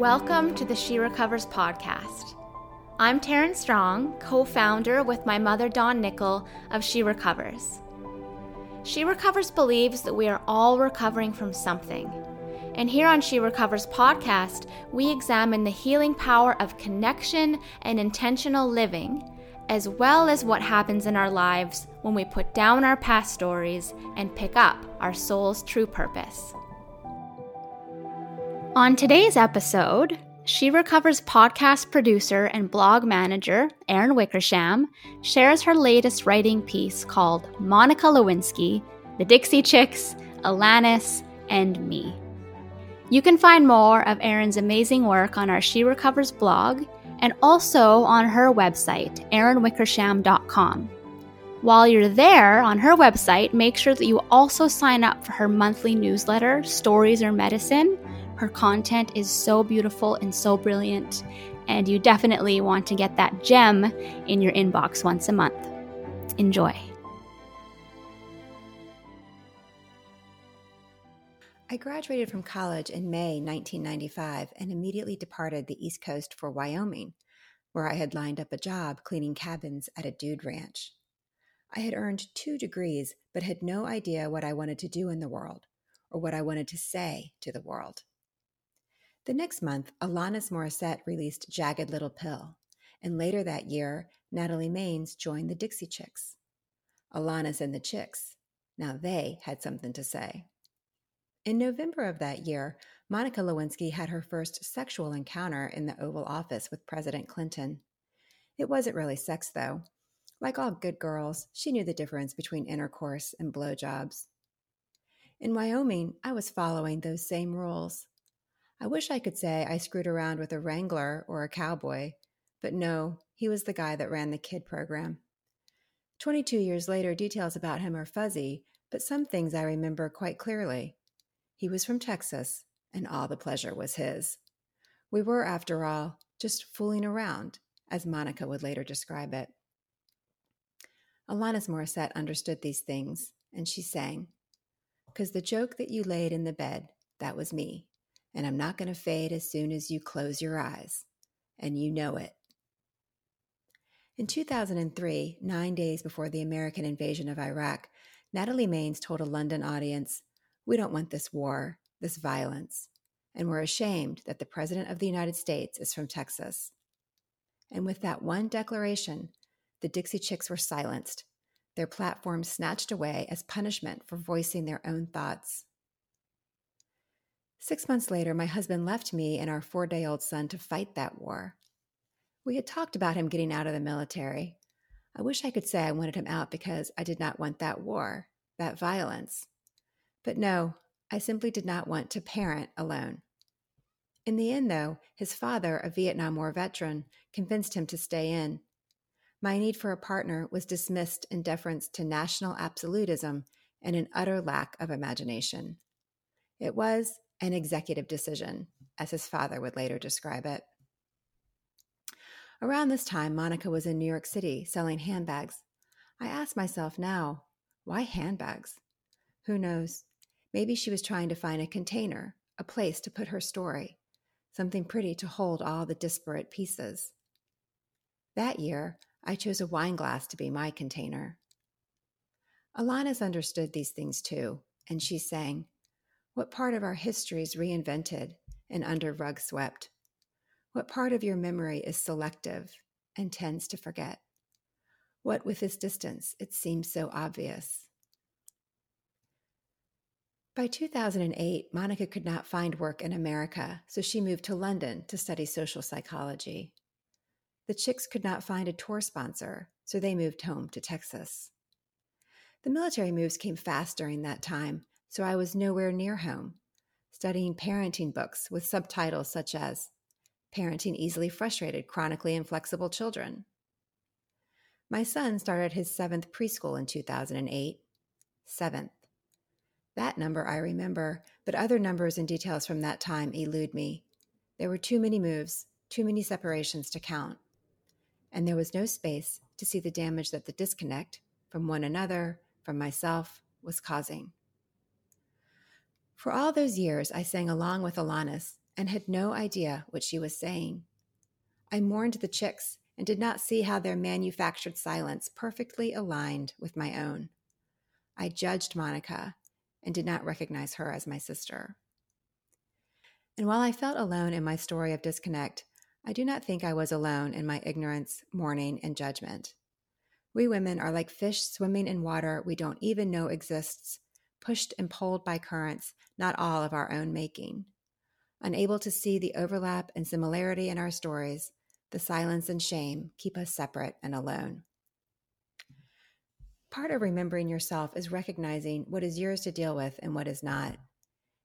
Welcome to the She Recovers podcast. I'm Taryn Strong, co founder with my mother, Dawn Nickel, of She Recovers. She Recovers believes that we are all recovering from something. And here on She Recovers podcast, we examine the healing power of connection and intentional living, as well as what happens in our lives when we put down our past stories and pick up our soul's true purpose. On today's episode, She Recovers podcast producer and blog manager, Erin Wickersham, shares her latest writing piece called Monica Lewinsky, The Dixie Chicks, Alanis, and Me. You can find more of Erin's amazing work on our She Recovers blog and also on her website, erinwickersham.com. While you're there on her website, make sure that you also sign up for her monthly newsletter, Stories or Medicine her content is so beautiful and so brilliant, and you definitely want to get that gem in your inbox once a month. Enjoy. I graduated from college in May 1995 and immediately departed the East Coast for Wyoming, where I had lined up a job cleaning cabins at a dude ranch. I had earned two degrees, but had no idea what I wanted to do in the world or what I wanted to say to the world. The next month, Alanis Morissette released Jagged Little Pill, and later that year, Natalie Maines joined the Dixie Chicks. Alanis and the Chicks. Now they had something to say. In November of that year, Monica Lewinsky had her first sexual encounter in the Oval Office with President Clinton. It wasn't really sex, though. Like all good girls, she knew the difference between intercourse and blowjobs. In Wyoming, I was following those same rules. I wish I could say I screwed around with a wrangler or a cowboy, but no, he was the guy that ran the kid program. 22 years later, details about him are fuzzy, but some things I remember quite clearly. He was from Texas, and all the pleasure was his. We were, after all, just fooling around, as Monica would later describe it. Alanis Morissette understood these things, and she sang, Because the joke that you laid in the bed, that was me and I'm not going to fade as soon as you close your eyes. And you know it. In 2003, nine days before the American invasion of Iraq, Natalie Maines told a London audience, We don't want this war, this violence, and we're ashamed that the President of the United States is from Texas. And with that one declaration, the Dixie Chicks were silenced, their platform snatched away as punishment for voicing their own thoughts. Six months later, my husband left me and our four day old son to fight that war. We had talked about him getting out of the military. I wish I could say I wanted him out because I did not want that war, that violence. But no, I simply did not want to parent alone. In the end, though, his father, a Vietnam War veteran, convinced him to stay in. My need for a partner was dismissed in deference to national absolutism and an utter lack of imagination. It was, an executive decision, as his father would later describe it. Around this time, Monica was in New York City selling handbags. I ask myself now, why handbags? Who knows? Maybe she was trying to find a container, a place to put her story, something pretty to hold all the disparate pieces. That year, I chose a wine glass to be my container. Alanis understood these things too, and she sang, what part of our history is reinvented and under rug swept? What part of your memory is selective and tends to forget? What with this distance, it seems so obvious. By 2008, Monica could not find work in America, so she moved to London to study social psychology. The chicks could not find a tour sponsor, so they moved home to Texas. The military moves came fast during that time, so I was nowhere near home, studying parenting books with subtitles such as Parenting Easily Frustrated, Chronically Inflexible Children. My son started his seventh preschool in 2008. Seventh. That number I remember, but other numbers and details from that time elude me. There were too many moves, too many separations to count. And there was no space to see the damage that the disconnect from one another, from myself, was causing. For all those years, I sang along with Alanis, and had no idea what she was saying. I mourned the chicks and did not see how their manufactured silence perfectly aligned with my own. I judged Monica and did not recognize her as my sister. And while I felt alone in my story of disconnect, I do not think I was alone in my ignorance, mourning, and judgment. We women are like fish swimming in water we don't even know exists, pushed and pulled by currents, not all of our own making. Unable to see the overlap and similarity in our stories, the silence and shame keep us separate and alone. Part of remembering yourself is recognizing what is yours to deal with and what is not.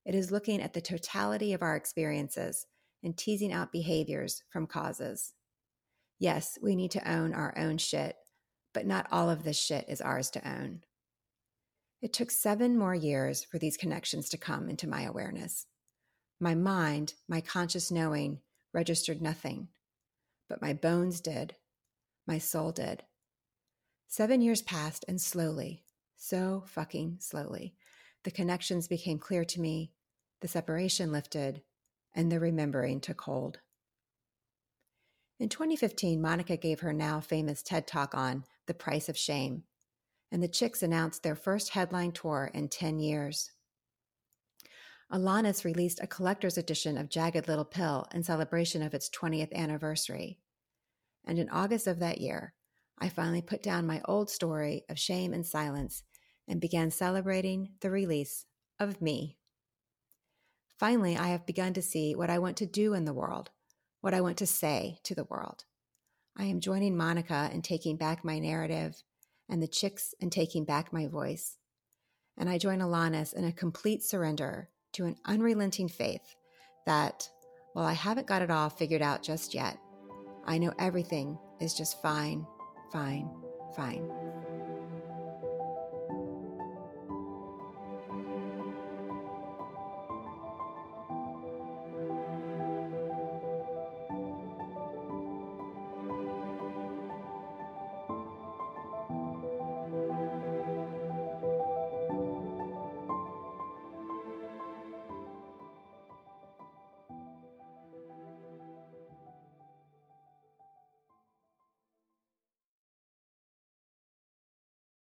It is looking at the totality of our experiences and teasing out behaviors from causes. Yes, we need to own our own shit, but not all of this shit is ours to own. It took seven more years for these connections to come into my awareness. My mind, my conscious knowing, registered nothing, but my bones did. My soul did. Seven years passed, and slowly, so fucking slowly, the connections became clear to me, the separation lifted, and the remembering took hold. In 2015, Monica gave her now famous TED Talk on The Price of Shame, and the Chicks announced their first headline tour in 10 years. Alanis released a collector's edition of Jagged Little Pill in celebration of its 20th anniversary. And in August of that year, I finally put down my old story of shame and silence and began celebrating the release of me. Finally, I have begun to see what I want to do in the world, what I want to say to the world. I am joining Monica in taking back my narrative and the chicks and taking back my voice. And I join Alanis in a complete surrender to an unrelenting faith that, while I haven't got it all figured out just yet, I know everything is just fine fine, fine.